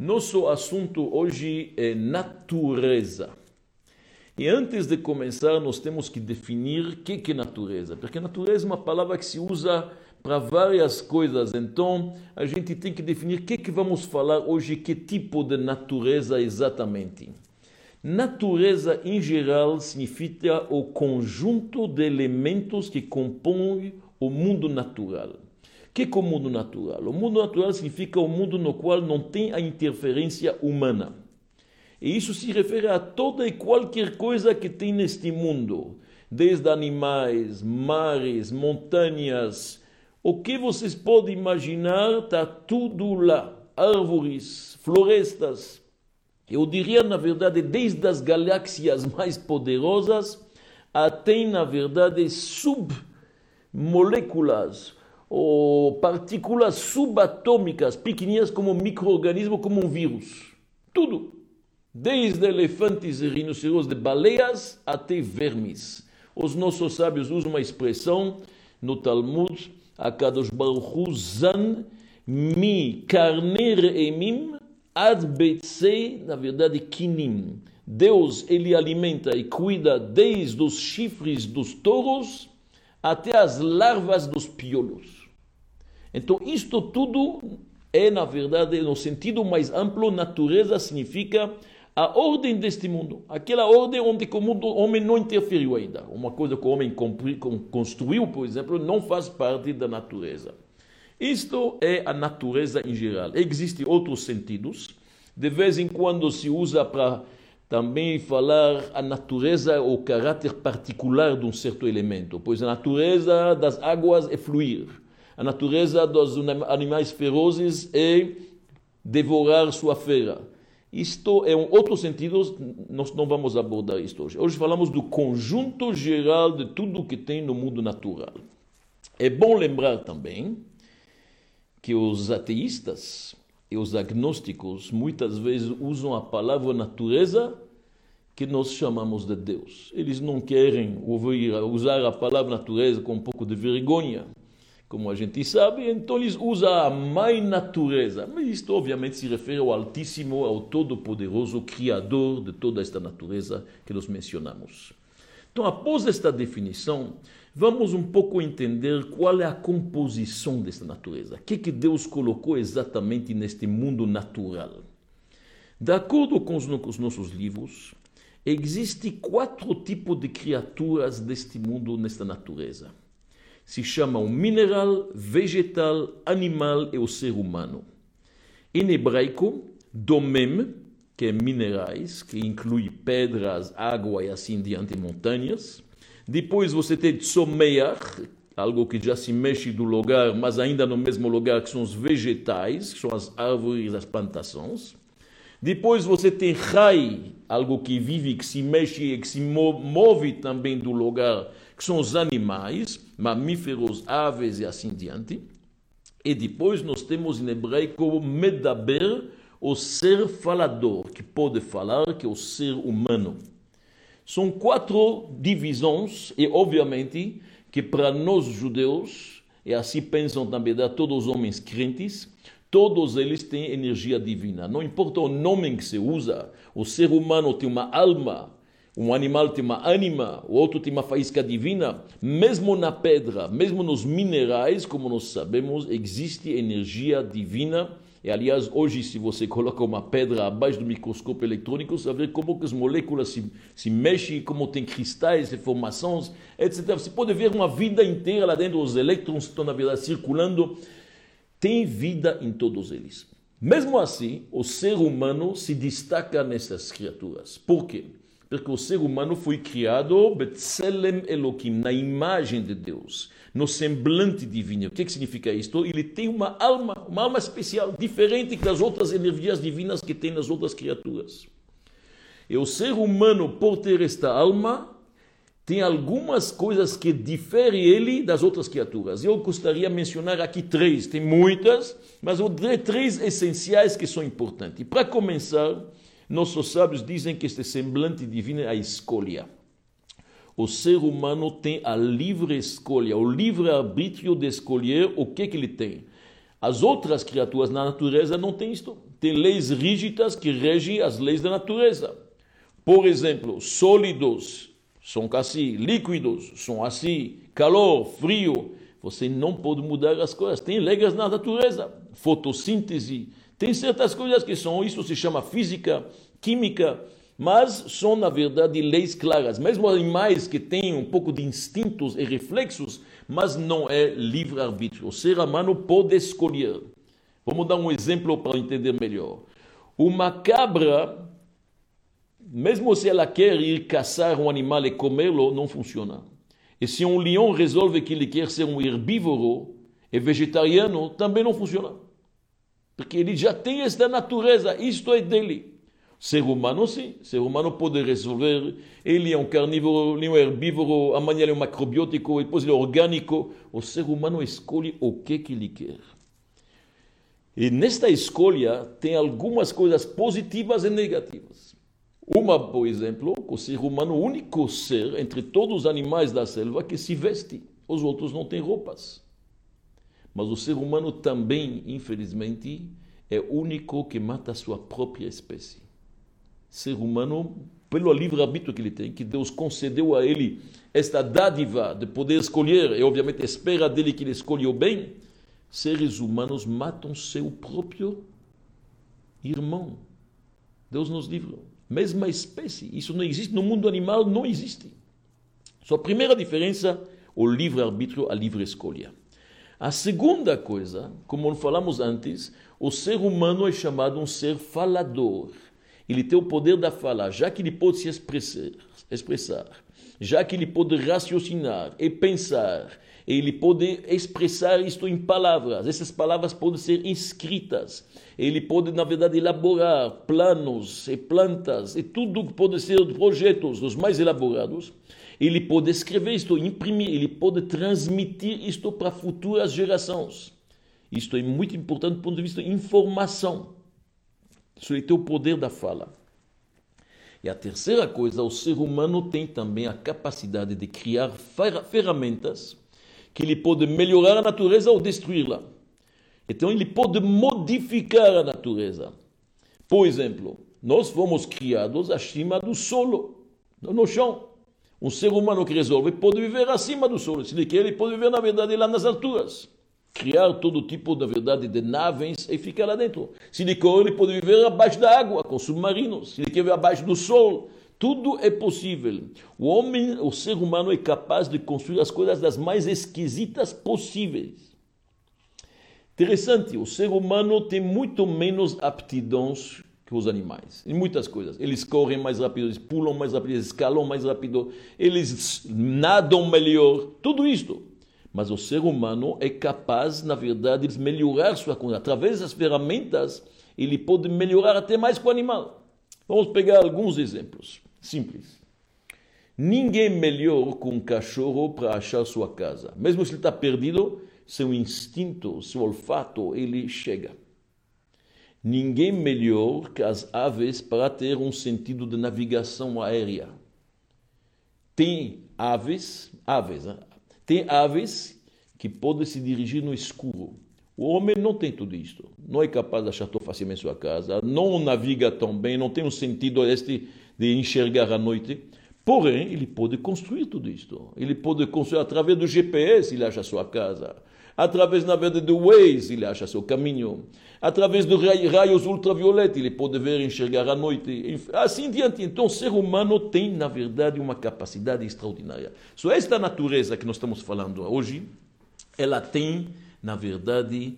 Nosso assunto hoje é natureza. E antes de começar, nós temos que definir o que é natureza, porque natureza é uma palavra que se usa para várias coisas. Então, a gente tem que definir o que, que vamos falar hoje, que tipo de natureza exatamente. Natureza, em geral, significa o conjunto de elementos que compõem o mundo natural. Que é o mundo natural? O mundo natural significa o mundo no qual não tem a interferência humana. E isso se refere a toda e qualquer coisa que tem neste mundo, desde animais, mares, montanhas, o que vocês podem imaginar, está tudo lá. Árvores, florestas. Eu diria, na verdade, desde as galáxias mais poderosas até, na verdade, submoléculas ou partículas subatômicas, pequeninas como microorganismo, como um vírus. Tudo. Desde elefantes e rinoceros de baleias até vermes. Os nossos sábios usam uma expressão no Talmud, Akadosh Baruch zan mi carner emim ad betzei, na verdade, kinim. Deus, ele alimenta e cuida desde os chifres dos touros até as larvas dos piolos. Então, isto tudo é, na verdade, no sentido mais amplo, natureza significa a ordem deste mundo, aquela ordem onde o, homem não interferiu ainda. Uma coisa que o homem construiu, por exemplo, não faz parte da natureza. Isto é a natureza em geral. Existem outros sentidos. De vez em quando se usa para também falar a natureza ou caráter particular de um certo elemento, pois a natureza das águas é fluir. A natureza dos animais ferozes é devorar sua fera. Isto é um outro sentido, nós não vamos abordar isto hoje. Hoje falamos do conjunto geral de tudo que tem no mundo natural. É bom lembrar também que os ateístas e os agnósticos muitas vezes usam a palavra natureza que nós chamamos de Deus. Eles não querem ouvir, usar a palavra natureza com um pouco de vergonha como a gente sabe, então eles usam a mãe natureza. Mas isto obviamente se refere ao Altíssimo, ao Todo-Poderoso, Criador de toda esta natureza que nós mencionamos. Então, após esta definição, vamos um pouco entender qual é a composição desta natureza. O que, que Deus colocou exatamente neste mundo natural. De acordo com os nossos livros, existem quatro tipos de criaturas deste mundo, nesta natureza se chamam mineral, vegetal, animal e o ser humano. Em hebraico, domem, que é minerais, que inclui pedras, água e assim diante, montanhas. Depois você tem tzomeach, algo que já se mexe do lugar, mas ainda no mesmo lugar, que são os vegetais, que são as árvores, as plantações. Depois você tem rai, algo que vive, que se mexe e que se move também do lugar, que são os animais, mamíferos, aves e assim diante. E depois nós temos em hebraico medaber, o ser falador, que pode falar, que é o ser humano. São quatro divisões, e obviamente que para nós judeus, e assim pensam também todos os homens crentes, todos eles têm energia divina. Não importa o nome que se usa, o ser humano tem uma alma, um animal tem uma ânima, o outro tem uma faísca divina. Mesmo na pedra, mesmo nos minerais, como nós sabemos, existe energia divina. E aliás, hoje, se você coloca uma pedra abaixo do microscópio eletrônico, você ver como que as moléculas se, se mexem, como tem cristais, formações, etc. Você pode ver uma vida inteira lá dentro, os elétrons estão, na verdade, circulando. Tem vida em todos eles. Mesmo assim, o ser humano se destaca nessas criaturas. Por quê? Porque o ser humano foi criado Betselem Elohim, na imagem de Deus, no semblante divino. O que, que significa isto? Ele tem uma alma, uma alma especial, diferente das outras energias divinas que tem nas outras criaturas. E o ser humano, por ter esta alma, tem algumas coisas que diferem ele das outras criaturas. Eu gostaria de mencionar aqui três, tem muitas, mas três essenciais que são importantes. Para começar, nossos sábios dizem que este semblante divino é a escolha. O ser humano tem a livre escolha, o livre arbítrio de escolher o que, que ele tem. As outras criaturas na natureza não têm isto. tem leis rígidas que regem as leis da natureza. Por exemplo, sólidos são assim, líquidos são assim, calor, frio. Você não pode mudar as coisas. Tem regras na natureza. Fotossíntese. Tem certas coisas que são, isso se chama física, química, mas são, na verdade, leis claras. Mesmo animais que têm um pouco de instintos e reflexos, mas não é livre-arbítrio. O ser humano pode escolher. Vamos dar um exemplo para entender melhor. Uma cabra, mesmo se ela quer ir caçar um animal e comê-lo, não funciona. E se um leão resolve que ele quer ser um herbívoro e vegetariano, também não funciona. Porque ele já tem esta natureza, isto é dele. Ser humano, sim. Ser humano pode resolver. Ele é um carnívoro, ele é um herbívoro, amanhã ele é um macrobiótico, depois ele é orgânico. O ser humano escolhe o que, que ele quer. E nesta escolha tem algumas coisas positivas e negativas. Uma, por exemplo, o ser humano, o único ser entre todos os animais da selva que se veste. Os outros não têm roupas. Mas o ser humano também, infelizmente, é o único que mata a sua própria espécie. Ser humano, pelo livre-arbítrio que ele tem, que Deus concedeu a ele esta dádiva de poder escolher, e obviamente espera dele que ele escolha o bem, seres humanos matam seu próprio irmão. Deus nos livra. Mesma espécie. Isso não existe no mundo animal, não existe. Sua primeira diferença, o livre-arbítrio, a livre escolha. A segunda coisa, como falamos antes, o ser humano é chamado um ser falador. Ele tem o poder da fala, já que ele pode se expressar, expressar já que ele pode raciocinar e pensar ele pode expressar isto em palavras. Essas palavras podem ser escritas. Ele pode, na verdade, elaborar planos e plantas e tudo que pode ser projetos os mais elaborados. Ele pode escrever isto, imprimir, ele pode transmitir isto para futuras gerações. Isto é muito importante do ponto de vista de informação. Isso é o poder da fala. E a terceira coisa, o ser humano tem também a capacidade de criar ferramentas que ele pode melhorar a natureza ou destruí-la. Então ele pode modificar a natureza. Por exemplo, nós fomos criados acima do solo, no chão. Um ser humano que resolve pode viver acima do solo. Se ele quer, ele pode viver, na verdade, lá nas alturas. Criar todo tipo, na verdade, de naves e ficar lá dentro. Se ele quer, ele pode viver abaixo da água, com submarinos. Se ele quer abaixo do sol, tudo é possível. O homem, o ser humano é capaz de construir as coisas das mais esquisitas possíveis. Interessante, o ser humano tem muito menos aptidões que os animais, em muitas coisas. Eles correm mais rápido, eles pulam mais rápido, eles escalam mais rápido, eles nadam melhor, tudo isto. Mas o ser humano é capaz, na verdade, de melhorar sua condição. Através das ferramentas, ele pode melhorar até mais que o animal. Vamos pegar alguns exemplos. Simples. Ninguém melhor que um cachorro para achar sua casa. Mesmo se ele está perdido, seu instinto, seu olfato, ele chega. Ninguém melhor que as aves para ter um sentido de navegação aérea. Tem aves, aves, né? tem aves que podem se dirigir no escuro. O homem não tem tudo isto. Não é capaz de achar tão facilmente sua casa, não naviga tão bem, não tem um sentido este de enxergar à noite. Porém, ele pode construir tudo isto. Ele pode construir através do GPS, ele acha sua casa. Através, na verdade, do Waze, ele acha seu caminho. Através dos raios ultravioletos, ele pode ver enxergar à noite. Assim diante. Então, o ser humano tem, na verdade, uma capacidade extraordinária. Só esta natureza que nós estamos falando hoje, ela tem, na verdade,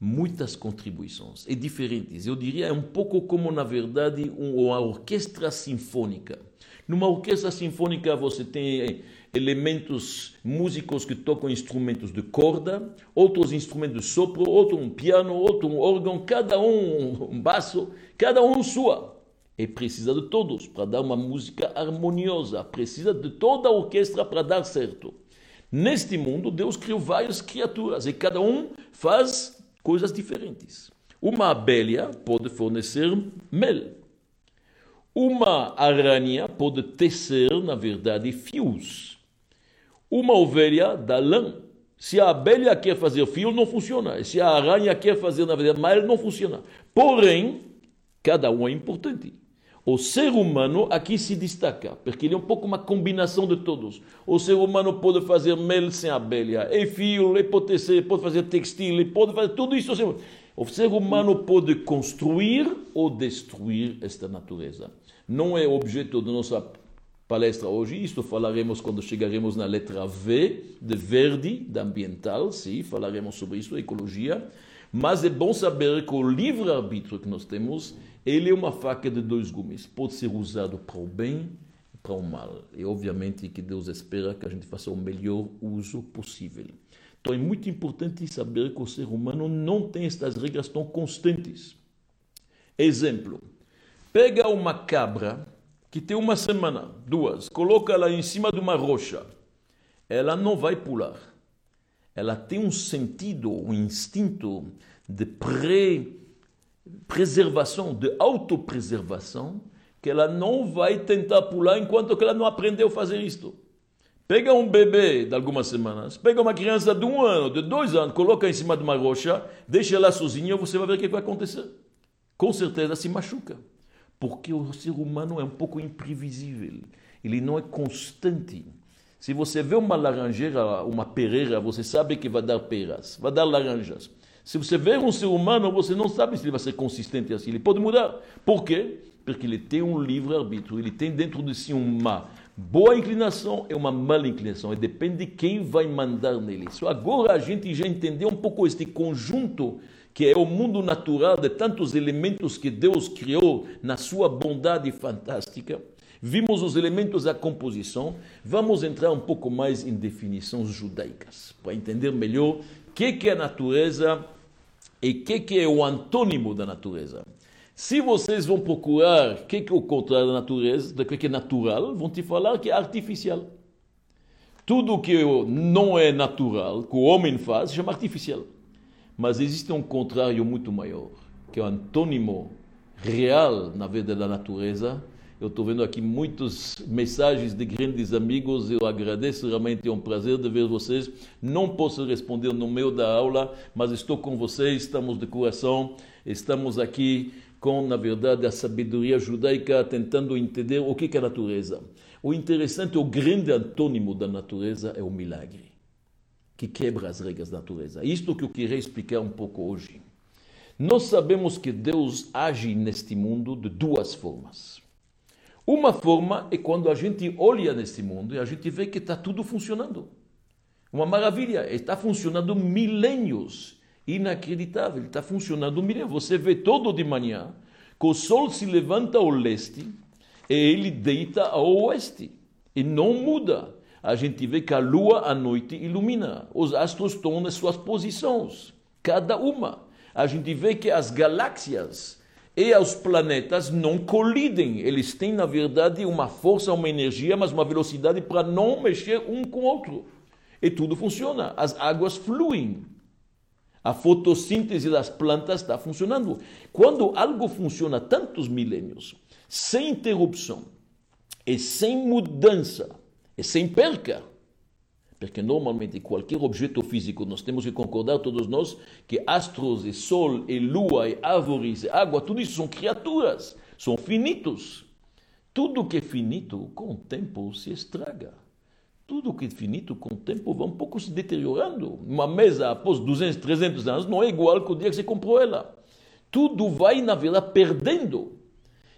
muitas contribuições e diferentes. Eu diria é um pouco como na verdade uma orquestra sinfônica. Numa orquestra sinfônica você tem elementos músicos que tocam instrumentos de corda, outros instrumentos de sopro, outro um piano, outro um órgão, cada um um baço, cada um sua. E precisa de todos para dar uma música harmoniosa, precisa de toda a orquestra para dar certo. Neste mundo, Deus criou várias criaturas e cada um faz coisas diferentes. Uma abelha pode fornecer mel. Uma aranha pode tecer, na verdade, fios. Uma ovelha dá lã. Se a abelha quer fazer fio, não funciona. Se a aranha quer fazer, na verdade, mal, não funciona. Porém, cada um é importante. O ser humano aqui se destaca, porque ele é um pouco uma combinação de todos. O ser humano pode fazer mel sem abelha, e fio, e pode, ser, pode fazer textil, e pode fazer tudo isso. O ser humano pode construir ou destruir esta natureza. Não é objeto da nossa palestra hoje, isto falaremos quando chegaremos na letra V de verde, da ambiental, sim, falaremos sobre isso, ecologia. Mas é bom saber que o livre-arbítrio que nós temos, ele é uma faca de dois gumes. Pode ser usado para o bem e para o mal. E obviamente que Deus espera que a gente faça o melhor uso possível. Então é muito importante saber que o ser humano não tem estas regras tão constantes. Exemplo, pega uma cabra que tem uma semana, duas, coloca ela em cima de uma rocha, ela não vai pular. Ela tem um sentido, um instinto de pre preservação, de autopreservação, que ela não vai tentar pular enquanto ela não aprendeu a fazer isto. Pega um bebê de algumas semanas, pega uma criança de um ano, de dois anos, coloca em cima de uma rocha, deixa ela sozinha, você vai ver o que vai acontecer. Com certeza se machuca. Porque o ser humano é um pouco imprevisível, ele não é constante. Se você vê uma laranjeira, uma pereira, você sabe que vai dar peras, vai dar laranjas. Se você vê um ser humano, você não sabe se ele vai ser consistente assim. Ele pode mudar. Por quê? Porque ele tem um livre-arbítrio, ele tem dentro de si uma boa inclinação e uma mala inclinação. E depende de quem vai mandar nele. Só agora a gente já entendeu um pouco este conjunto que é o mundo natural de tantos elementos que Deus criou na sua bondade fantástica. Vimos os elementos da composição, vamos entrar um pouco mais em definições judaicas, para entender melhor o que, é a natureza e o que, é o antônimo da natureza. Se vocês vão procurar o que, é o contrário da natureza, do que é natural, vão te falar que é artificial. Tudo que não é natural, que o homem faz, chama artificial. Mas existe um contrário muito maior, que é o antônimo real na vida da natureza. Eu estou vendo aqui muitas mensagens de grandes amigos, eu agradeço realmente, é um prazer de ver vocês. Não posso responder no meio da aula, mas estou com vocês, estamos de coração, estamos aqui com, na verdade, a sabedoria judaica, tentando entender o que é a natureza. O interessante, o grande antônimo da natureza é o milagre que quebra as regras da natureza. Isto que eu queria explicar um pouco hoje. Nós sabemos que Deus age neste mundo de duas formas. Uma forma é quando a gente olha neste mundo e a gente vê que está tudo funcionando. Uma maravilha, está funcionando milênios. Inacreditável, está funcionando milênios. Você vê todo de manhã que o sol se levanta ao leste e ele deita ao oeste. E não muda a gente vê que a lua à noite ilumina. Os astros estão nas suas posições, cada uma. A gente vê que as galáxias e os planetas não colidem. Eles têm, na verdade, uma força, uma energia, mas uma velocidade para não mexer um com o outro. E tudo funciona. As águas fluem. A fotossíntese das plantas está funcionando. Quando algo funciona tantos milênios, sem interrupção e sem mudança, e sem perca. Porque normalmente qualquer objeto físico, nós temos que concordar todos nós que astros e sol e lua e árvores e água, tudo isso são criaturas, são finitos. Tudo que é finito, com o tempo se estraga. Tudo que é finito, com o tempo, vai um pouco se deteriorando. Uma mesa, após 200, 300 anos, não é igual que o dia que você comprou ela. Tudo vai, na verdade, perdendo.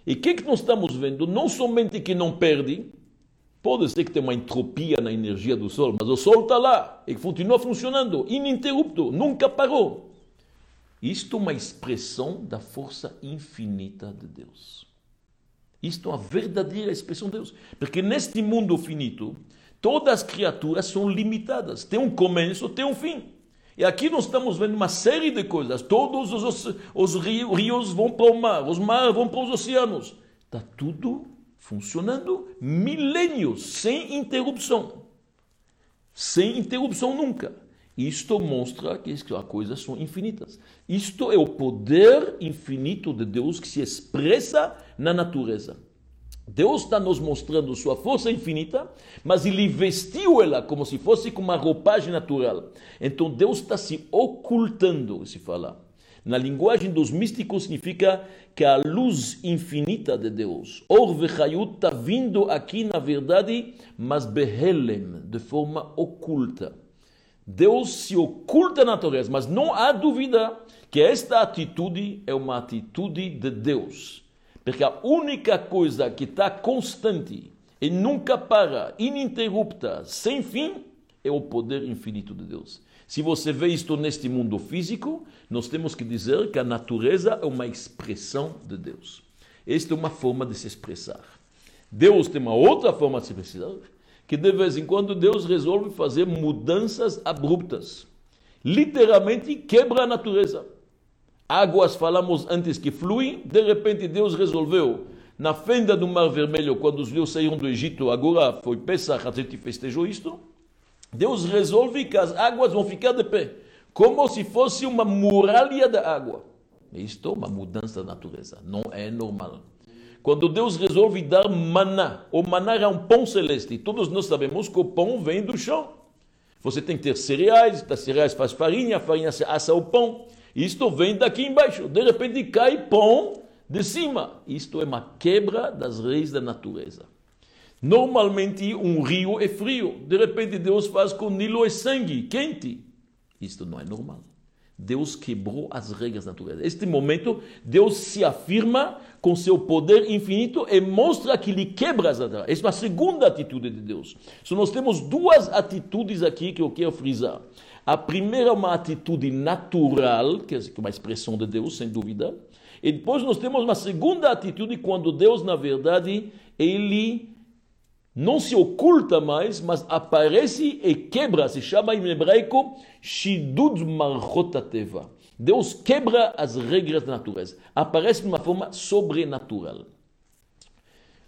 E o que, que nós estamos vendo? Não somente que não perde, Pode ser que tenha uma entropia na energia do Sol, mas o Sol está lá e continua funcionando, ininterrupto, nunca parou. Isto é uma expressão da força infinita de Deus. Isto é uma verdadeira expressão de Deus. Porque neste mundo finito, todas as criaturas são limitadas. Tem um começo, tem um fim. E aqui nós estamos vendo uma série de coisas. Todos os, os rios vão para o mar, os mares vão para os oceanos. Está tudo funcionando milênios, sem interrupção. Sem interrupção nunca. Isto mostra que as coisas são infinitas. Isto é o poder infinito de Deus que se expressa na natureza. Deus está nos mostrando sua força infinita, mas ele vestiu ela como se fosse com uma roupagem natural. Então Deus está se ocultando, se fala. Na linguagem dos místicos significa que a luz infinita de Deus, Or Vechayut, está vindo aqui na verdade, mas Behelem, de forma oculta. Deus se oculta na natureza, mas não há dúvida que esta atitude é uma atitude de Deus. Porque a única coisa que está constante e nunca para, ininterrupta, sem fim, é o poder infinito de Deus. Se você vê isto neste mundo físico, nós temos que dizer que a natureza é uma expressão de Deus. Esta é uma forma de se expressar. Deus tem uma outra forma de se expressar, que de vez em quando Deus resolve fazer mudanças abruptas. Literalmente quebra a natureza. Águas falamos antes que fluem, de repente Deus resolveu na fenda do Mar Vermelho, quando os judeus saíram do Egito, agora foi Pesach, a gente festejou isto. Deus resolve que as águas vão ficar de pé, como se fosse uma muralha da água. Isto é uma mudança da natureza, não é normal. Quando Deus resolve dar maná, o maná é um pão celeste, todos nós sabemos que o pão vem do chão. Você tem que ter cereais, das cereais faz farinha, a farinha se assa o pão. Isto vem daqui embaixo. De repente cai pão de cima. Isto é uma quebra das leis da natureza. Normalmente um rio é frio. De repente Deus faz com o Nilo é sangue, quente. Isto não é normal. Deus quebrou as regras da natureza. Neste momento, Deus se afirma com seu poder infinito e mostra que ele quebra as regras. Essa é a segunda atitude de Deus. So, nós temos duas atitudes aqui que eu quero frisar. A primeira é uma atitude natural, que é uma expressão de Deus, sem dúvida. E depois nós temos uma segunda atitude quando Deus, na verdade, ele não se oculta mais, mas aparece e quebra, se chama em hebraico Shidud Marchotateva. Deus quebra as regras da natureza, aparece de uma forma sobrenatural.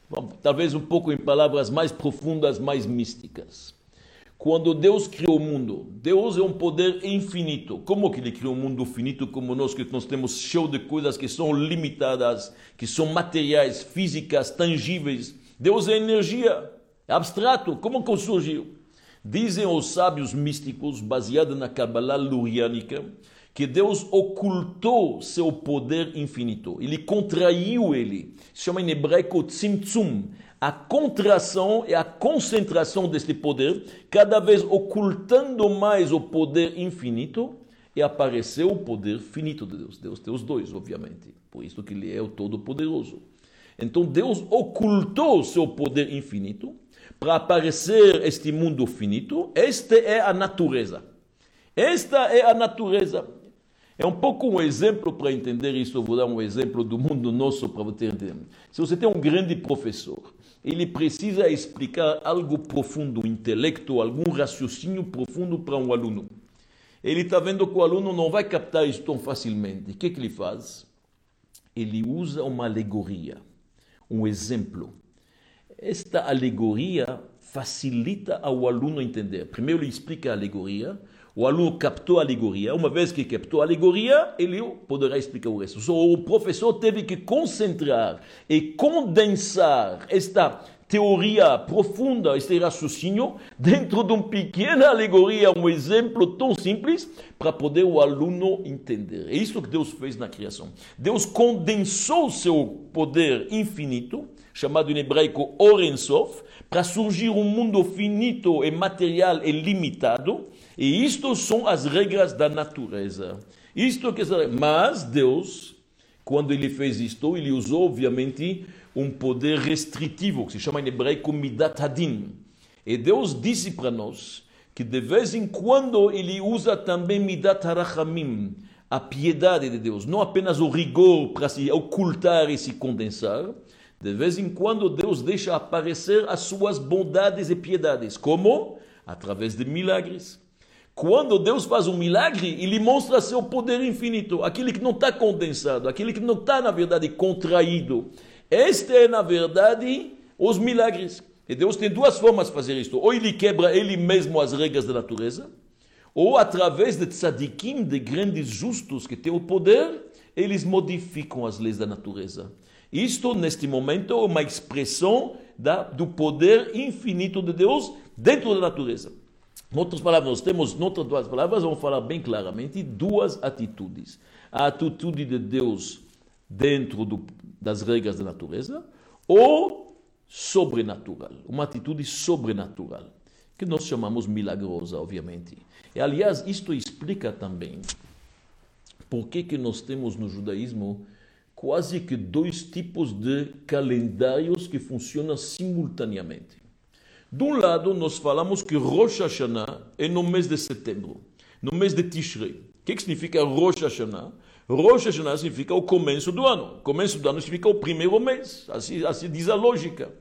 Bom, talvez um pouco em palavras mais profundas, mais místicas. Quando Deus criou o mundo, Deus é um poder infinito. Como que ele criou um mundo finito como nós, que nós temos cheio de coisas que são limitadas, que são materiais, físicas, tangíveis? Deus é energia, é abstrato. Como que surgiu? Dizem os sábios místicos, baseados na Kabbalah luriânica, que Deus ocultou seu poder infinito. Ele contraiu ele. Se chama em hebraico tzimtzum a contração e a concentração deste poder, cada vez ocultando mais o poder infinito, e apareceu o poder finito de Deus. Deus tem os dois, obviamente. Por isso que ele é o Todo-Poderoso. Então Deus ocultou seu poder infinito para aparecer este mundo finito. Esta é a natureza. Esta é a natureza. É um pouco um exemplo para entender isso. Eu vou dar um exemplo do mundo nosso para você entender. Se você tem um grande professor ele precisa explicar algo profundo, intelecto, algum raciocínio profundo para um aluno. Ele está vendo que o aluno não vai captar isso tão facilmente. O que, que ele faz? Ele usa uma alegoria, um exemplo. Esta alegoria facilita ao aluno entender. Primeiro ele explica a alegoria, o aluno captou a alegoria. Uma vez que captou a alegoria, ele poderá explicar o resto. o professor teve que concentrar e condensar esta teoria profunda, este raciocínio, dentro de uma pequena alegoria, um exemplo tão simples, para poder o aluno entender. É isso que Deus fez na criação. Deus condensou seu poder infinito, chamado em hebraico Orensof, para surgir um mundo finito e material e limitado, e isto são as regras da natureza. Isto que mas Deus, quando ele fez isto, ele usou obviamente um poder restritivo, que se chama em hebraico midat hadin. E Deus disse para nós que de vez em quando ele usa também midat harachamim, a piedade de Deus, não apenas o rigor para se ocultar e se condensar, de vez em quando Deus deixa aparecer as suas bondades e piedades. Como? Através de milagres. Quando Deus faz um milagre, ele mostra seu poder infinito, aquele que não está condensado, aquele que não está, na verdade, contraído. Este é, na verdade, os milagres. E Deus tem duas formas de fazer isto. Ou ele quebra ele mesmo as regras da natureza, ou através de tzadikim, de grandes justos que têm o poder, eles modificam as leis da natureza. Isto, neste momento, é uma expressão da, do poder infinito de Deus dentro da natureza. Em outras palavras, nós temos, em outras duas palavras, vamos falar bem claramente, duas atitudes. A atitude de Deus dentro do, das regras da natureza ou sobrenatural, uma atitude sobrenatural, que nós chamamos milagrosa, obviamente. E, aliás, isto explica também por que, que nós temos no judaísmo quase que dois tipos de calendários que funcionam simultaneamente. De um lado, nós falamos que Rosh Hashanah é no mês de setembro, no mês de Tishrei. O que, significa Rosh Hashanah? Rosh Hashanah significa o começo do ano. Começo do ano significa o primeiro mês. Assim, assim diz a lógica.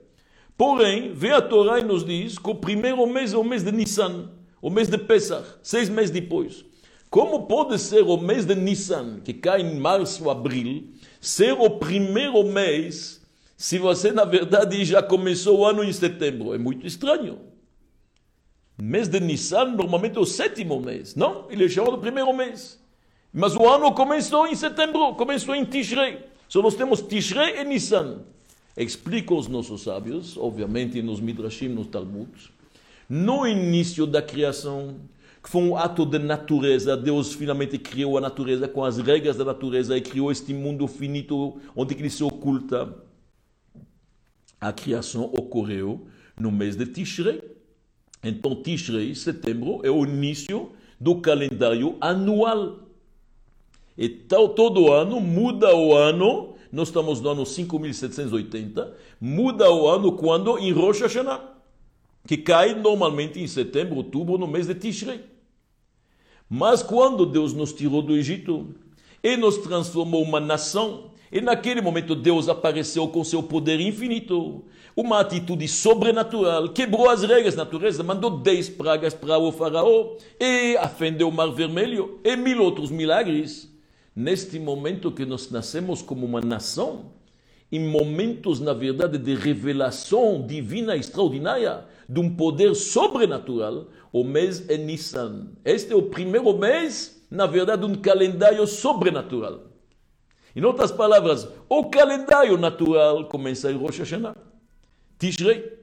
Porém, vem a Torá e nos diz que o primeiro mês é o mês de Nissan, o mês de Pesach, seis meses depois. Como pode ser o mês de Nissan, que cai em março, abril, ser o primeiro mês se você, na verdade, já começou o ano em setembro? É muito estranho. Mês de Nissan normalmente é o sétimo mês. Não, ele é chamado primeiro mês. Mas o ano começou em setembro, começou em Tishrei. Só nós temos Tishrei e Nissan. Explicam os nossos sábios, obviamente nos Midrashim, nos Talmud, no início da criação, que foi um ato de natureza. Deus finalmente criou a natureza com as regras da natureza e criou este mundo finito onde ele se oculta. A criação ocorreu no mês de Tishrei. Então, Tishrei, setembro, é o início do calendário anual. E todo ano muda o ano, nós estamos no ano 5780, muda o ano quando em Rosh Hashanah, que cai normalmente em setembro, outubro, no mês de Tishrei. Mas quando Deus nos tirou do Egito e nos transformou uma nação, e naquele momento Deus apareceu com seu poder infinito, uma atitude sobrenatural, quebrou as regras da natureza, mandou dez pragas para o faraó e afendeu o mar vermelho e mil outros milagres. Neste momento que nós nascemos como uma nação, em momentos, na verdade, de revelação divina extraordinária, de um poder sobrenatural, o mês é Nissan. Este é o primeiro mês, na verdade, de um calendário sobrenatural. Em outras palavras, o calendário natural começa em Rosh Hashanah. Tishrei.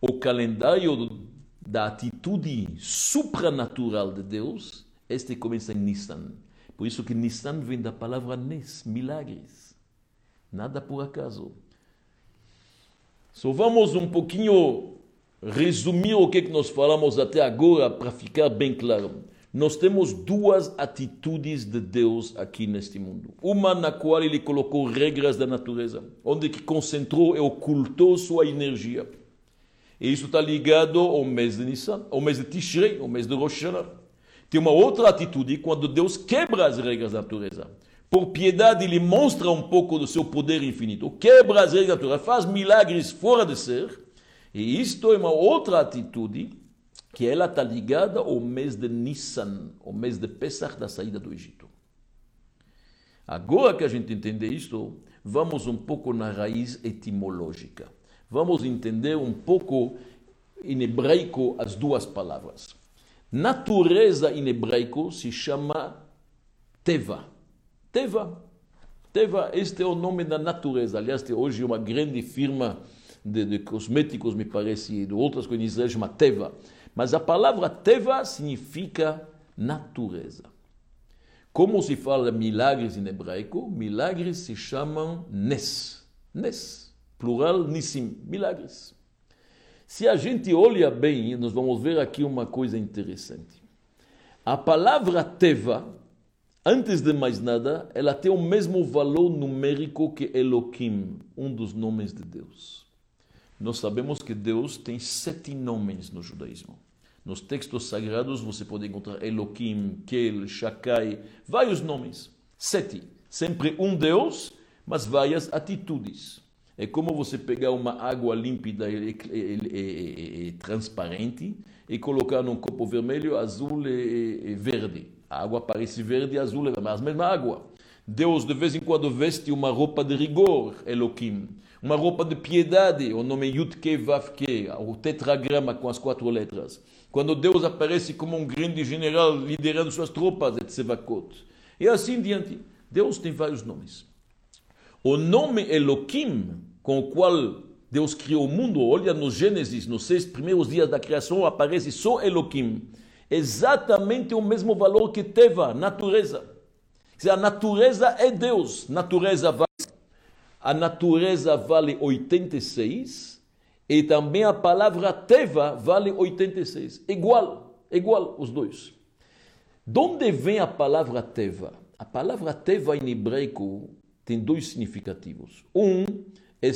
O calendário da atitude supranatural de Deus, este começa em Nissan. Por isso que Nissan vem da palavra Nes, milagres. Nada por acaso. Só vamos um pouquinho resumir o que, é que nós falamos até agora para ficar bem claro. Nós temos duas atitudes de Deus aqui neste mundo. Uma na qual ele colocou regras da natureza, onde que concentrou e ocultou sua energia. E isso está ligado ao mês de Nissan, ao mês de Tishrei, ao mês de Rosh Hashanah. Tem uma outra atitude quando Deus quebra as regras da natureza. Por piedade, ele mostra um pouco do seu poder infinito. Quebra as regras da faz milagres fora de ser e isto é uma outra atitude que ela está ligada ao mês de Nissan, o mês de Pesach da saída do Egito. Agora que a gente entende isto, vamos um pouco na raiz etimológica. Vamos entender um pouco em hebraico as duas palavras. Natureza em hebraico se chama Teva. Teva. Teva, este é o nome da natureza. Aliás, tem hoje uma grande firma de, de cosméticos, me parece, e de outras coisas em Israel, chama Teva. Mas a palavra Teva significa natureza. Como se fala milagres em hebraico, milagres se chamam Nes. Nes, plural Nissim, milagres. Se a gente olha bem, nós vamos ver aqui uma coisa interessante. A palavra Teva, antes de mais nada, ela tem o mesmo valor numérico que Elohim, um dos nomes de Deus. Nós sabemos que Deus tem sete nomes no judaísmo. Nos textos sagrados você pode encontrar Elohim, Kel, Shakai, vários nomes. Sete. Sempre um Deus, mas várias atitudes. É como você pegar uma água límpida e, e, e, e transparente e colocar num copo vermelho, azul e, verde. A água parece verde e azul, mas a mesma água. Deus de vez em quando veste uma roupa de rigor, Elohim uma roupa de piedade, o nome Yudke Vavke, o tetragrama com as quatro letras. Quando Deus aparece como um grande general liderando suas tropas, Tsevakot. E assim diante. Deus tem vários nomes. O nome Elohim, com o qual Deus criou o mundo, olha no Gênesis, nos seis primeiros dias da criação, aparece só Elohim. Exatamente o mesmo valor que Teva, natureza. Quer a natureza é Deus. Natureza vale, a natureza vale 86 e também a palavra Teva vale 86. Igual, igual os dois. De onde vem a palavra Teva? A palavra Teva em hebraico tem dois significativos. Um é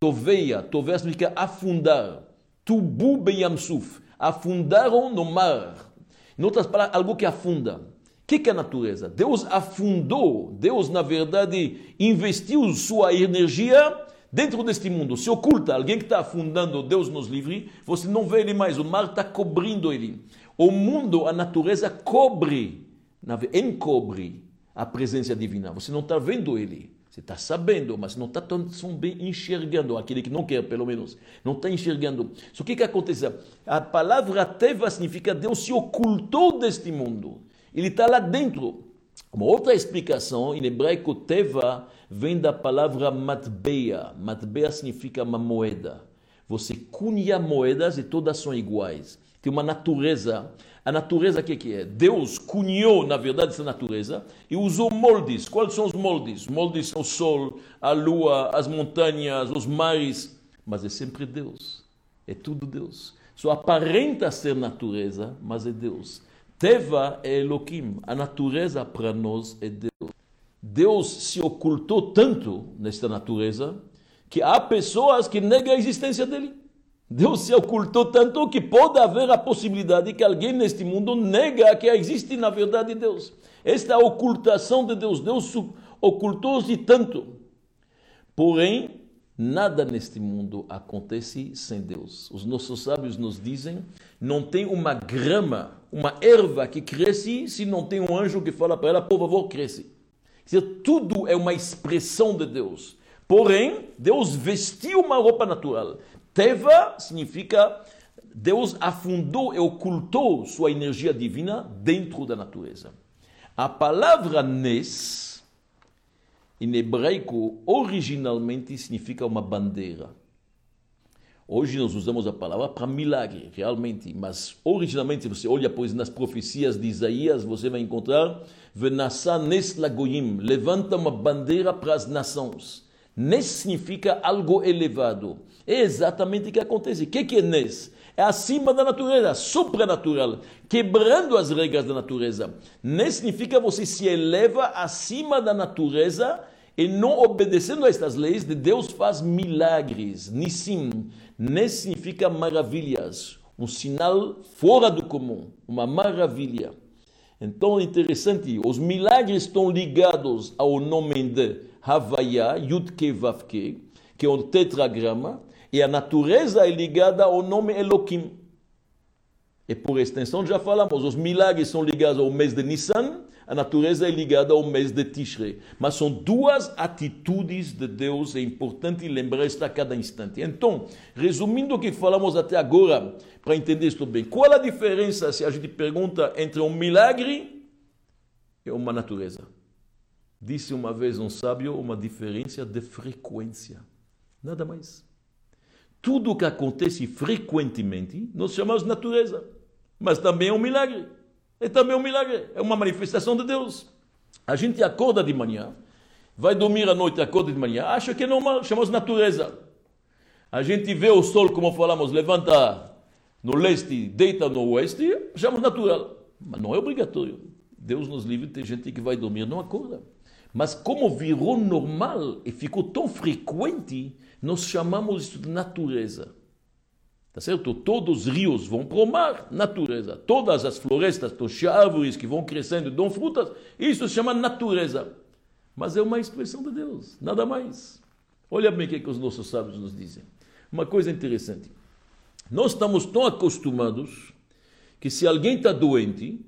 toveia, toveia significa afundar. Tubu beyamsuf, afundaram no mar. Em outras palavras, algo que afunda. O que, que é a natureza? Deus afundou, Deus, na verdade, investiu sua energia dentro deste mundo. Se oculta, alguém que está afundando, Deus nos livre, você não vê ele mais, o mar está cobrindo ele. O mundo, a natureza cobre, encobre a presença divina. Você não está vendo ele. Você está sabendo, mas não está tão, bem enxergando, aquele que não quer, pelo menos. Não está enxergando. Que o que acontece? A palavra Teva significa Deus se ocultou deste mundo. Ele está lá dentro. Uma outra explicação, em hebraico, Teva vem da palavra matbeia. Matbeia significa uma moeda. Você cunha moedas e todas são iguais. Tem uma natureza a natureza, o que, que é? Deus cunhou, na verdade, essa natureza e usou moldes. Quais são os moldes? Moldes são o sol, a lua, as montanhas, os mares. Mas é sempre Deus. É tudo Deus. Só aparenta ser natureza, mas é Deus. Teva é Elohim. A natureza para nós é Deus. Deus se ocultou tanto nesta natureza que há pessoas que negam a existência dele. Deus se ocultou tanto que pode haver a possibilidade que alguém neste mundo nega que existe na verdade Deus. Esta ocultação de Deus, Deus ocultou-se tanto. Porém, nada neste mundo acontece sem Deus. Os nossos sábios nos dizem: não tem uma grama, uma erva que cresce se não tem um anjo que fala para ela, por favor, cresce. Dizer, tudo é uma expressão de Deus. Porém, Deus vestiu uma roupa natural. Teva significa Deus afundou e ocultou sua energia divina dentro da natureza. A palavra Nes, em hebraico, originalmente significa uma bandeira. Hoje nós usamos a palavra para milagre, realmente, mas originalmente, se você olha pois nas profecias de Isaías, você vai encontrar Venassa Nes Lagoyim, levanta uma bandeira para as nações. Nes significa algo elevado. É exatamente o que acontece. O que é Nes? É acima da natureza, supranatural, quebrando as regras da natureza. Nes significa você se eleva acima da natureza e não obedecendo a estas leis de Deus faz milagres. Nissim. Nes significa maravilhas, um sinal fora do comum, uma maravilha. Então é interessante, os milagres estão ligados ao nome de Havaya, Yudke Vavke, que é um tetragrama, e a natureza é ligada ao nome Elohim. E por extensão, já falamos, os milagres são ligados ao mês de Nissan, a natureza é ligada ao mês de Tishrei. Mas são duas atitudes de Deus, é importante lembrar isso a cada instante. Então, resumindo o que falamos até agora, para entender isso bem, qual a diferença, se a gente pergunta, entre um milagre e uma natureza? Disse uma vez um sábio, uma diferença de frequência. Nada mais. Tudo o que acontece frequentemente nós chamamos de natureza. Mas também é um milagre. É também um milagre. É uma manifestação de Deus. A gente acorda de manhã, vai dormir à noite, acorda de manhã, acha que é normal, chamamos de natureza. A gente vê o sol, como falamos, levanta no leste, deita no oeste, chamamos natural. Mas não é obrigatório. Deus nos livre, tem gente que vai dormir não acorda. Mas como virou normal e ficou tão frequente, nós chamamos isso de natureza. Tá certo? Todos os rios vão para o mar, natureza. Todas as florestas, todas as árvores que vão crescendo e dão frutas, isso se chama natureza. Mas é uma expressão de Deus, nada mais. Olha bem o que, é que os nossos sábios nos dizem. Uma coisa interessante. Nós estamos tão acostumados que se alguém está doente,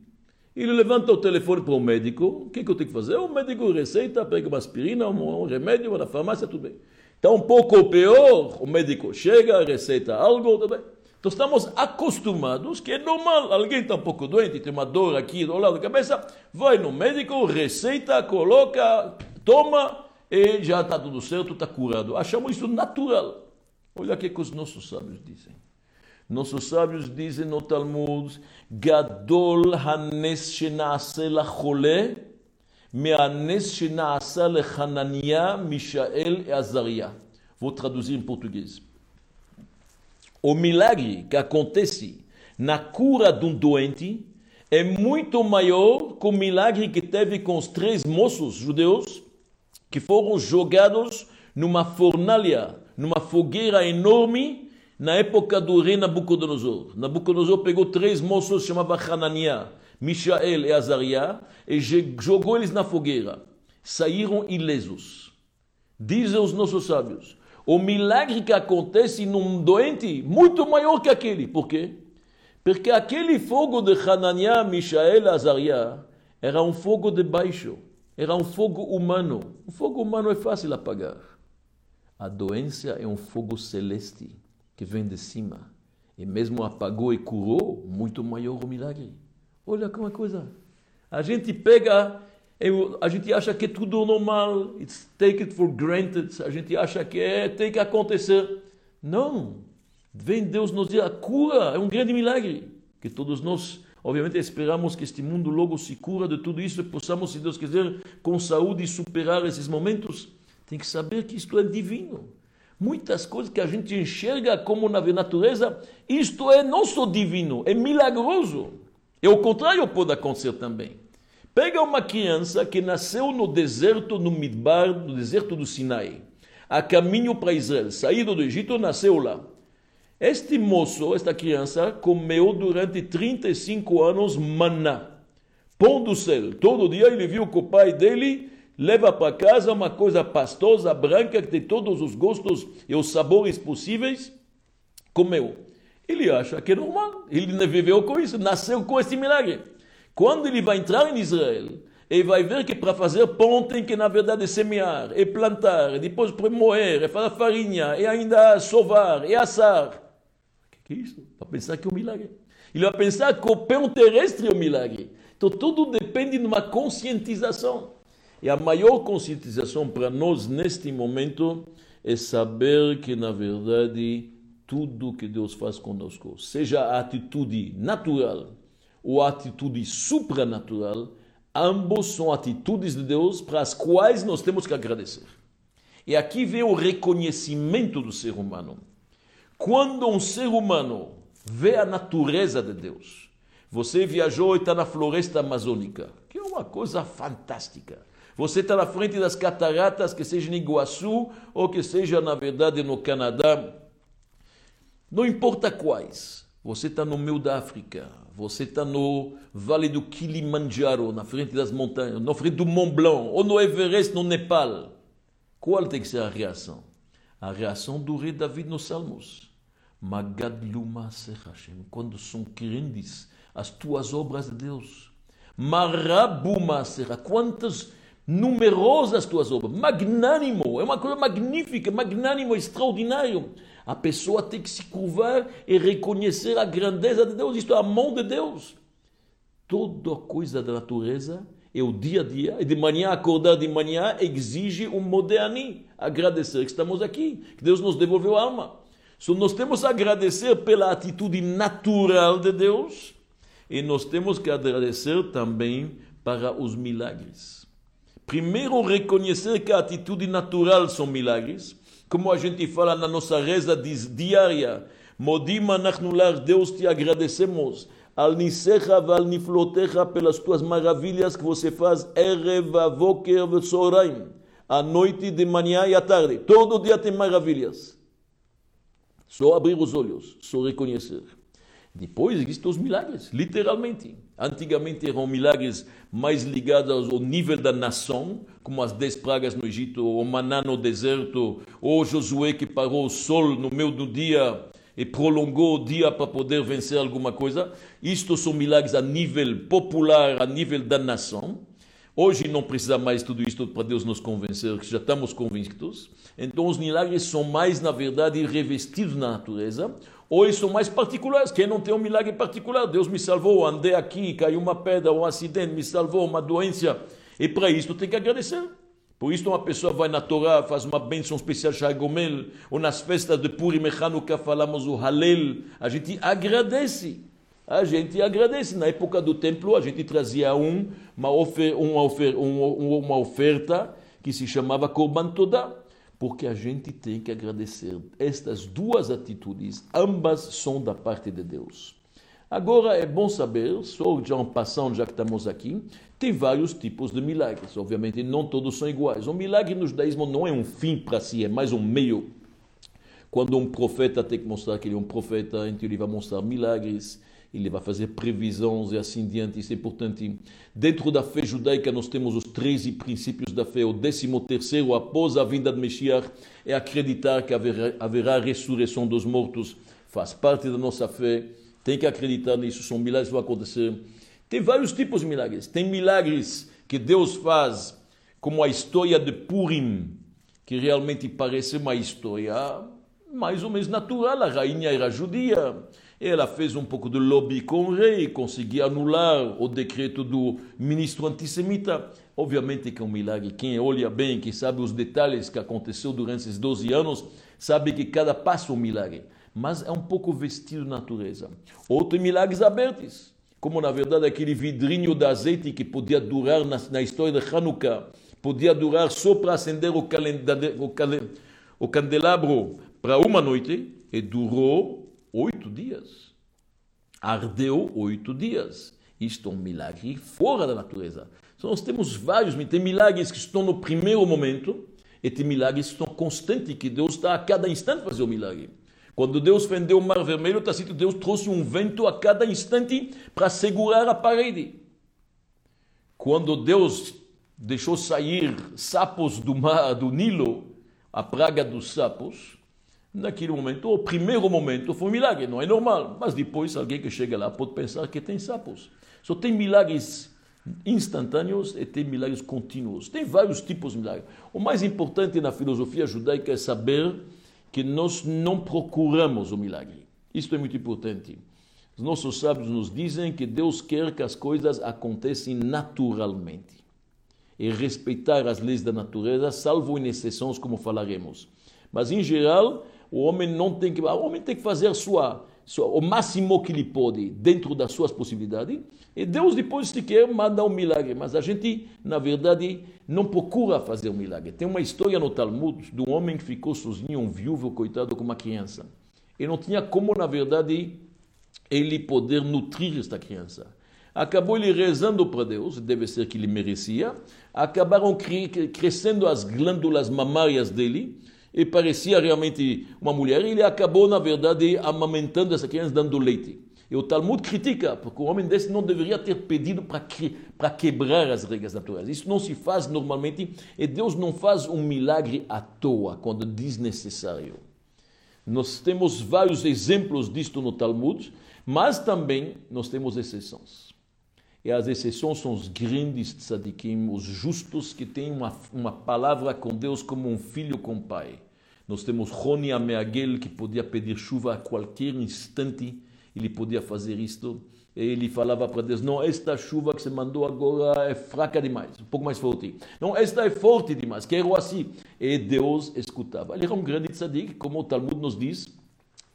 ele levanta o telefone para o médico, o que, que eu tenho que fazer? O médico receita, pega uma aspirina, um remédio, vai na farmácia, tudo bem. Então, um pouco pior, o médico chega, receita algo, também. Então, estamos acostumados que é normal. Alguém está um pouco doente, tem uma dor aqui do lado da cabeça, vai no médico, receita, coloca, toma e já está tudo certo, está curado. Achamos isso natural. Olha o que, que os nossos sábios dizem. Nossos sábios dizem no Talmud, Gadol hanes shenase lachole, Vou traduzir em português. O milagre que acontece na cura de um doente é muito maior que o milagre que teve com os três moços judeus que foram jogados numa fornalha, numa fogueira enorme na época do rei Nabucodonosor. Nabucodonosor pegou três moços, chamava Hananiah, Mishael e Azariah, e jogou eles na fogueira. Saíram ilesos. Dizem os nossos sábios. O milagre que acontece num doente muito maior que aquele. Por quê? Porque aquele fogo de Hananiah, Mishael e Azariah era um fogo de baixo. Era um fogo humano. O fogo humano é fácil apagar. A doença é um fogo celeste que vem de cima. E mesmo apagou e curou, muito maior o milagre. Olha como é coisa. A gente pega, a gente acha que é tudo normal, it's take it for granted, a gente acha que é, tem que acontecer. Não. Vem Deus nos dizer, a cura é um grande milagre. Que todos nós Obviamente esperamos que este mundo logo se cura de tudo isso e possamos, se Deus quiser, com saúde superar esses momentos. Tem que saber que isto é divino. Muitas coisas que a gente enxerga como na natureza, isto é só divino, é milagroso. E o contrário pode acontecer também. Pega uma criança que nasceu no deserto, no Midbar, no deserto do Sinai, a caminho para Israel, saído do Egito, nasceu lá. Este moço, esta criança, comeu durante 35 anos maná, pão do céu. Todo dia ele viu que o pai dele leva para casa uma coisa pastosa, branca, que tem todos os gostos e os sabores possíveis. Comeu. Ele acha que é normal. Ele viveu com isso, nasceu com esse milagre. Quando ele vai entrar em Israel, ele vai ver que para fazer pão tem que, na verdade, semear, e plantar, e depois moer, e fazer farinha, e ainda sovar, e assar. Que isso? Para pensar que é um milagre. Ele vai pensar que o pão terrestre é um milagre. Então tudo depende de uma conscientização. E a maior conscientização para nós neste momento é saber que, na verdade, tudo que Deus faz conosco, seja a atitude natural ou a atitude supranatural, ambos são atitudes de Deus para as quais nós temos que agradecer. E aqui vem o reconhecimento do ser humano. Quando um ser humano vê a natureza de Deus, você viajou e está na floresta amazônica, que é uma coisa fantástica. Você está na frente das cataratas, que seja em Iguaçu ou que seja, na verdade, no Canadá. Não importa quais. Você está no meio da África, você está no Vale do Kilimanjaro, na frente das montanhas, na frente do Mont Blanc, ou no Everest, no Nepal. Qual tem que ser a reação? A reação do rei David nos Salmos. Magadluma Hashem, quando são grandes as tuas obras de Deus. Marabuma Serra, quantas numerosas tuas obras. Magnânimo, é uma coisa magnífica, magnânimo, extraordinário. A pessoa tem que se curvar e reconhecer a grandeza de Deus, isto é a mão de Deus. Toda coisa da natureza é o dia a dia, e de manhã acordar de manhã exige um moderni, agradecer que estamos aqui, que Deus nos devolveu a alma. So, nós temos que agradecer pela atitude natural de Deus e nós temos que agradecer também para os milagres. Primeiro, reconhecer que a atitude natural são milagres, como a gente fala na nossa reza diária. Modim anachnular, Deus te agradecemos. Al nisecha val niflotecha pelas tuas maravilhas que você faz erev, avoker, soraim. À noite, de manhã e à tarde. Todo dia tem maravilhas. Só abrir os olhos, só reconhecer. Depois existem os milagres, literalmente. Antigamente eram milagres mais ligados ao nível da nação, como as dez pragas no Egito, o maná no deserto, ou Josué que parou o sol no meio do dia e prolongou o dia para poder vencer alguma coisa. Isto são milagres a nível popular, a nível da nação. Hoje não precisa mais tudo isto para Deus nos convencer, que já estamos convictos. Então os milagres são mais, na verdade, revestidos na natureza, ou são mais particulares. Quem não tem um milagre particular? Deus me salvou, andei aqui, caiu uma pedra, um acidente, me salvou, uma doença. E para isso tem que agradecer. Por isso uma pessoa vai na Torá, faz uma bênção especial Shai Gomel, ou nas festas de Purim e Hanukkah falamos o Halel, a gente agradece. A gente agradece. Na época do templo, a gente trazia um, uma, ofer, uma, ofer, um, uma oferta que se chamava Korban Todá, porque a gente tem que agradecer. Estas duas atitudes, ambas são da parte de Deus. Agora é bom saber, só já passando, já que estamos aqui, tem vários tipos de milagres. Obviamente não todos são iguais. O milagre no judaísmo não é um fim para si, é mais um meio. Quando um profeta tem que mostrar que ele é um profeta, então ele vai mostrar milagres, ele vai fazer previsões e assim diante. Isso é importante. Dentro da fé judaica nós temos os 13 princípios da fé. O décimo terceiro, após a vinda de Messias, é acreditar que haverá, haverá ressurreição dos mortos. Faz parte da nossa fé tem que acreditar nisso, são milagres que vão acontecer. Tem vários tipos de milagres. Tem milagres que Deus faz, como a história de Purim, que realmente parece uma história mais ou menos natural. A rainha era judia, ela fez um pouco de lobby com o rei, conseguia anular o decreto do ministro antissemita. Obviamente que é um milagre. Quem olha bem, quem sabe os detalhes que aconteceu durante esses 12 anos, sabe que cada passo é um milagre mas é um pouco vestido de natureza. Outros milagres abertos, como na verdade aquele vidrinho de azeite que podia durar na, na história de Hanukkah, podia durar só para acender o, o, o candelabro para uma noite, e durou oito dias. Ardeu oito dias. Isto é um milagre fora da natureza. Então, nós temos vários, tem milagres que estão no primeiro momento, e tem milagres que estão constantes, que Deus está a cada instante fazer o milagre. Quando Deus fendeu o Mar Vermelho, está escrito Deus trouxe um vento a cada instante para segurar a parede. Quando Deus deixou sair sapos do mar, do Nilo, a praga dos sapos, naquele momento, o primeiro momento foi um milagre, não é normal. Mas depois alguém que chega lá pode pensar que tem sapos. Só tem milagres instantâneos e tem milagres contínuos. Tem vários tipos de milagres. O mais importante na filosofia judaica é saber que nós não procuramos o milagre. Isto é muito importante. Os nossos sábios nos dizem que Deus quer que as coisas aconteçam naturalmente e respeitar as leis da natureza, salvo em exceções, como falaremos. Mas, em geral, o homem não tem que. O homem tem que fazer a sua o máximo que ele pode dentro das suas possibilidades. E Deus depois, se quer, manda um milagre. Mas a gente, na verdade, não procura fazer um milagre. Tem uma história no Talmud de um homem que ficou sozinho, um viúvo, coitado, com uma criança. E não tinha como, na verdade, ele poder nutrir esta criança. Acabou ele rezando para Deus, deve ser que ele merecia. Acabaram crescendo as glândulas mamárias dele e parecia realmente uma mulher, ele acabou, na verdade, amamentando essa criança, dando leite. E o Talmud critica, porque o homem desse não deveria ter pedido para quebrar as regras naturais. Isso não se faz normalmente, e Deus não faz um milagre à toa, quando desnecessário. Nós temos vários exemplos disto no Talmud, mas também nós temos exceções. E as exceções são os grandes tzadikim, os justos que têm uma, uma palavra com Deus como um filho com o pai. Nós temos Roni Ameagel, que podia pedir chuva a qualquer instante, ele podia fazer isto. Ele falava para Deus: Não, esta chuva que você mandou agora é fraca demais, um pouco mais forte. Não, esta é forte demais, quero assim. E Deus escutava. Ele era um grande tzadik, como o Talmud nos diz.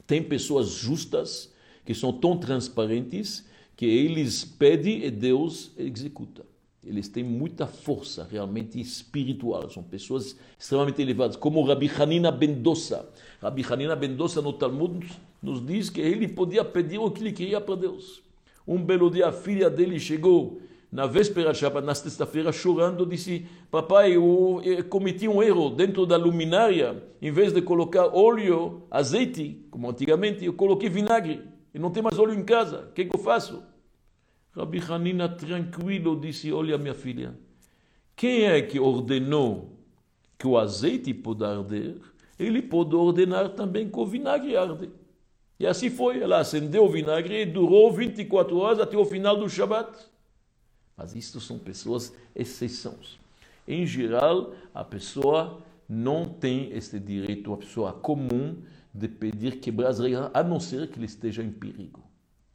Tem pessoas justas, que são tão transparentes, que eles pedem e Deus executa. Eles têm muita força realmente espiritual, são pessoas extremamente elevadas, como Rabi Hanina Bendossa. Rabi Hanina Bendossa no Talmud nos diz que ele podia pedir o que ele queria para Deus. Um belo dia a filha dele chegou na véspera Shabbat, na sexta-feira, chorando, disse: Papai, eu cometi um erro dentro da luminária. Em vez de colocar óleo, azeite, como antigamente, eu coloquei vinagre. E não tem mais óleo em casa. O que, é que eu faço? Rabi Hanina, tranquilo, disse: Olha, minha filha, quem é que ordenou que o azeite pode arder? Ele pode ordenar também que o vinagre arde. E assim foi. Ela acendeu o vinagre e durou 24 horas até o final do Shabat. Mas isto são pessoas exceções. Em geral, a pessoa não tem este direito, a pessoa comum, de pedir as regras, a não ser que ele esteja em perigo.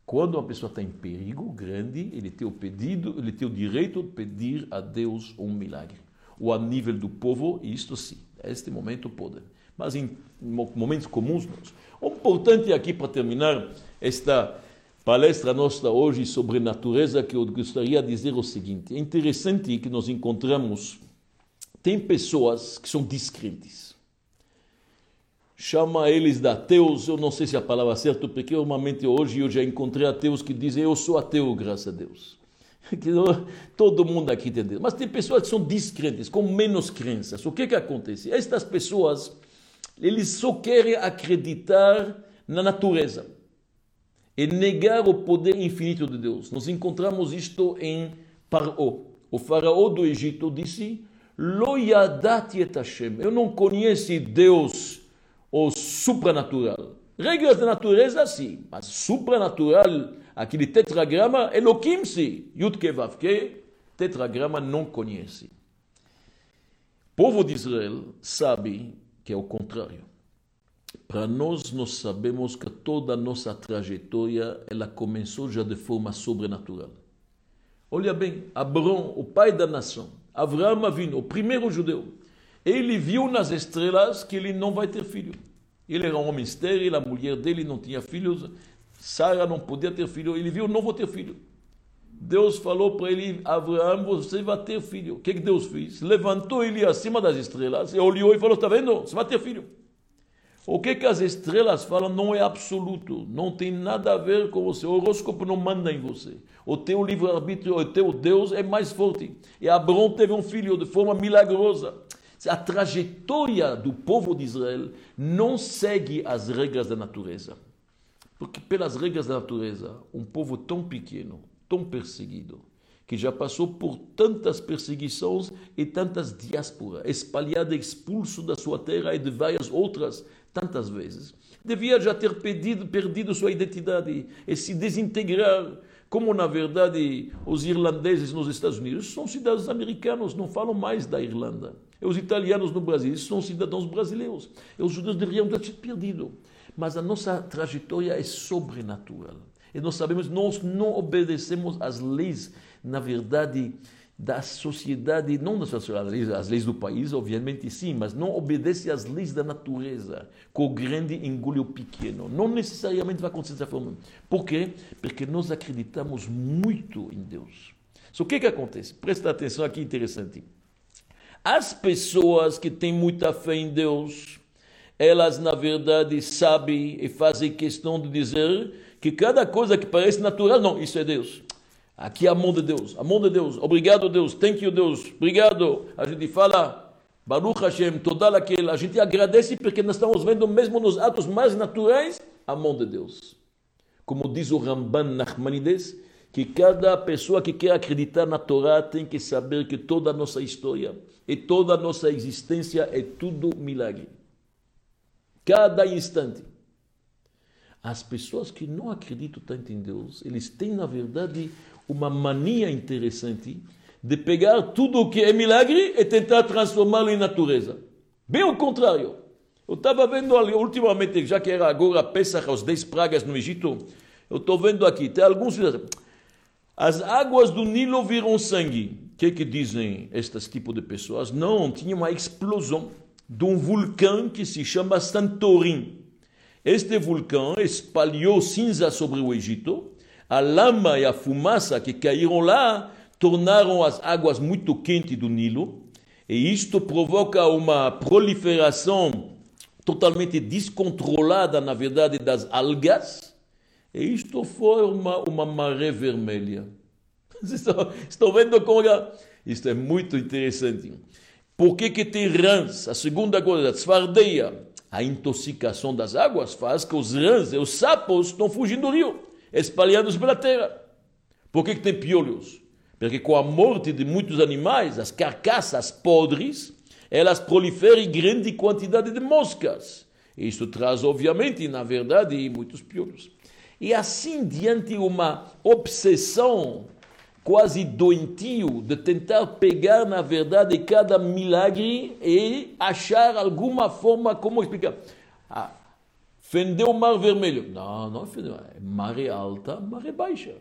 Quando uma pessoa está em perigo grande, ele tem o pedido, ele tem o direito de pedir a Deus um milagre. ou a nível do povo, isto sim, este momento pode. Mas em momentos comuns, não. O importante aqui, para terminar esta palestra nossa hoje sobre natureza, que eu gostaria de dizer o seguinte: é interessante que nós encontramos, tem pessoas que são descrentes. Chama eles de ateus, eu não sei se a palavra é certa, porque normalmente hoje eu já encontrei ateus que dizem eu sou ateu, graças a Deus. Todo mundo aqui tem Deus. Mas tem pessoas que são descrentes, com menos crenças. O que que acontece? Estas pessoas, eles só querem acreditar na natureza e negar o poder infinito de Deus. Nós encontramos isto em Paró. O faraó do Egito disse: Lo yadati et Hashem. Eu não conheço Deus, o supranatural. Regras da natureza, sim, mas supranatural, aquele tetragrama, Elohim, sim. Yudke Vavke, tetragrama não conhece. O povo de Israel sabe que é o contrário. Para nós, nós sabemos que toda a nossa trajetória ela começou já de forma sobrenatural. Olha bem, Abraão, o pai da nação, Abraão Avino, o primeiro judeu, ele viu nas estrelas que ele não vai ter filho. Ele era um homem estéril, a mulher dele não tinha filhos, Sara não podia ter filho, ele viu, não vou ter filho. Deus falou para ele, Abraão, você vai ter filho. O que, que Deus fez? Levantou ele acima das estrelas, e olhou e falou, está vendo? Você vai ter filho. O que, que as estrelas falam não é absoluto, não tem nada a ver com você. O horóscopo não manda em você. O teu livre-arbítrio, o teu Deus é mais forte. E Abraão teve um filho de forma milagrosa. A trajetória do povo de Israel não segue as regras da natureza. Porque, pelas regras da natureza, um povo tão pequeno, tão perseguido, que já passou por tantas perseguições e tantas diásporas, espalhado, expulso da sua terra e de várias outras tantas vezes. Devia já ter perdido, perdido sua identidade e se desintegrar, como na verdade os irlandeses nos Estados Unidos são cidadãos americanos, não falam mais da Irlanda. E os italianos no Brasil são cidadãos brasileiros. E os judeus deveriam ter sido perdido. Mas a nossa trajetória é sobrenatural. E nós sabemos, nós não obedecemos às leis, na verdade, da sociedade, não da sociedade, as leis do país, obviamente sim, mas não obedece às leis da natureza, que o grande engole o pequeno. Não necessariamente vai acontecer dessa forma. Por quê? Porque nós acreditamos muito em Deus. Só o que, que acontece? Presta atenção aqui, interessante. As pessoas que têm muita fé em Deus, elas na verdade sabem e fazem questão de dizer que cada coisa que parece natural, não, isso é Deus. Aqui a mão de Deus, a mão de Deus. Obrigado, Deus. Thank you, Deus. Obrigado. A gente fala, Baruch Hashem, toda aquela. A gente agradece porque nós estamos vendo mesmo nos atos mais naturais a mão de Deus. Como diz o Ramban Nachmanides, que cada pessoa que quer acreditar na Torá tem que saber que toda a nossa história e toda a nossa existência é tudo milagre. Cada instante. As pessoas que não acreditam tanto em Deus, eles têm, na verdade, uma mania interessante de pegar tudo o que é milagre e tentar transformá-lo em natureza. Bem ao contrário. Eu estava vendo ali, ultimamente, já que era agora Pesach, as 10 pragas no Egito, eu estou vendo aqui, tem alguns. As águas do Nilo viram sangue. O que, que dizem estes tipos de pessoas? Não, tinha uma explosão de um vulcão que se chama Santorin. Este vulcão espalhou cinza sobre o Egito a lama e a fumaça que caíram lá tornaram as águas muito quentes do Nilo, e isto provoca uma proliferação totalmente descontrolada, na verdade, das algas, e isto forma uma maré vermelha. Estão vendo como é? Isto é muito interessante. Por que, que tem rãs? A segunda coisa, a tzfardeia, a intoxicação das águas faz que os rãs e os sapos estão fugindo do rio espalhados pela terra. Por que, que tem piolhos? Porque com a morte de muitos animais, as carcaças podres, elas proliferam em grande quantidade de moscas. Isso traz, obviamente, na verdade, muitos piolhos. E assim, diante uma obsessão quase doentio de tentar pegar, na verdade, cada milagre e achar alguma forma como explicar. Ah, Fendeu o mar vermelho. Não, não fendeu. É maré alta, maré baixa.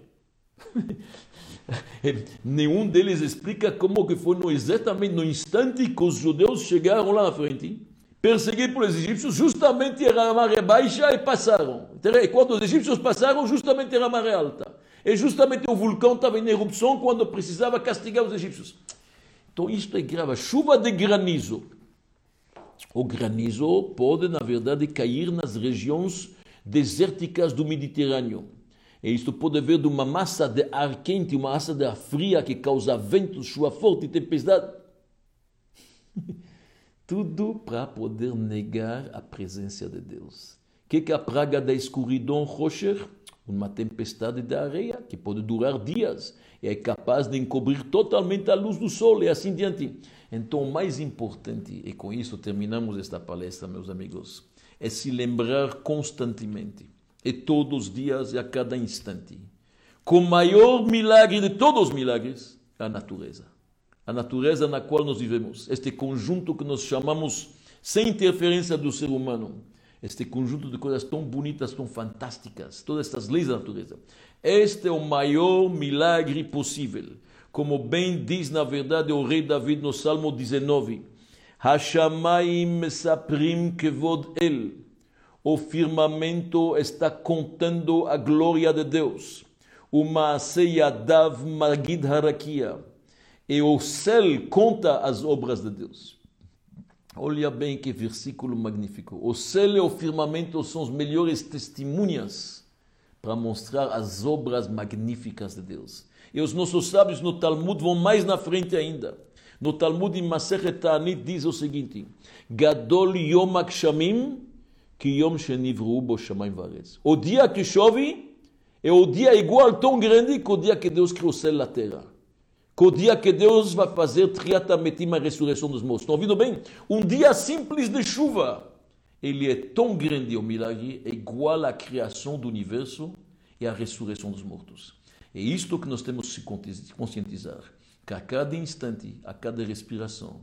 Nenhum deles explica como que foi no, exatamente no instante que os judeus chegaram lá na frente, perseguidos pelos egípcios, justamente era a maré baixa e passaram. E quando os egípcios passaram, justamente era a maré alta. E justamente o vulcão estava em erupção quando precisava castigar os egípcios. Então isto é grave. Chuva de granizo. O granizo pode, na verdade, cair nas regiões desérticas do Mediterrâneo. E isto pode vir de uma massa de ar quente, uma massa de ar fria que causa ventos, chuva forte e tempestade. Tudo para poder negar a presença de Deus. O que é a praga da escuridão, Rocher? Uma tempestade de areia que pode durar dias e é capaz de encobrir totalmente a luz do sol e assim diante. Então, o mais importante, e com isso terminamos esta palestra, meus amigos, é se lembrar constantemente, e todos os dias e a cada instante, que o maior milagre de todos os milagres é a natureza. A natureza na qual nós vivemos, este conjunto que nós chamamos, sem interferência do ser humano, este conjunto de coisas tão bonitas, tão fantásticas, todas estas leis da natureza. Este é o maior milagre possível. Como bem diz na verdade o rei David no Salmo 19, Hashamayim mesaprim kevod el. O firmamento está contando a glória de Deus. O Maaseyadav Magid Harakia. E o céu conta as obras de Deus. Olha bem que versículo magnífico. O céu e o firmamento são as melhores testemunhas para mostrar as obras magníficas de Deus. E os nossos sábios no Talmud vão mais na frente ainda. No Talmud em Masechet Ta'anit diz o seguinte: Gadol Yom Akshamim que Yom Shenivru Bo Shamayim Varetz. O dia que chove é o dia igual, tão grande, que o dia que Deus criou o céu e a terra. Que o dia que Deus vai fazer Triatametim, a ressurreição dos mortos. Estão ouvindo bem? Um dia simples de chuva. Ele é tão grande, o milagre, é igual à criação do universo e à ressurreição dos mortos. É isto que nós temos que conscientizar que a cada instante, a cada respiração,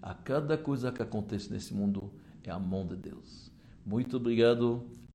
a cada coisa que acontece nesse mundo é a mão de Deus. Muito obrigado.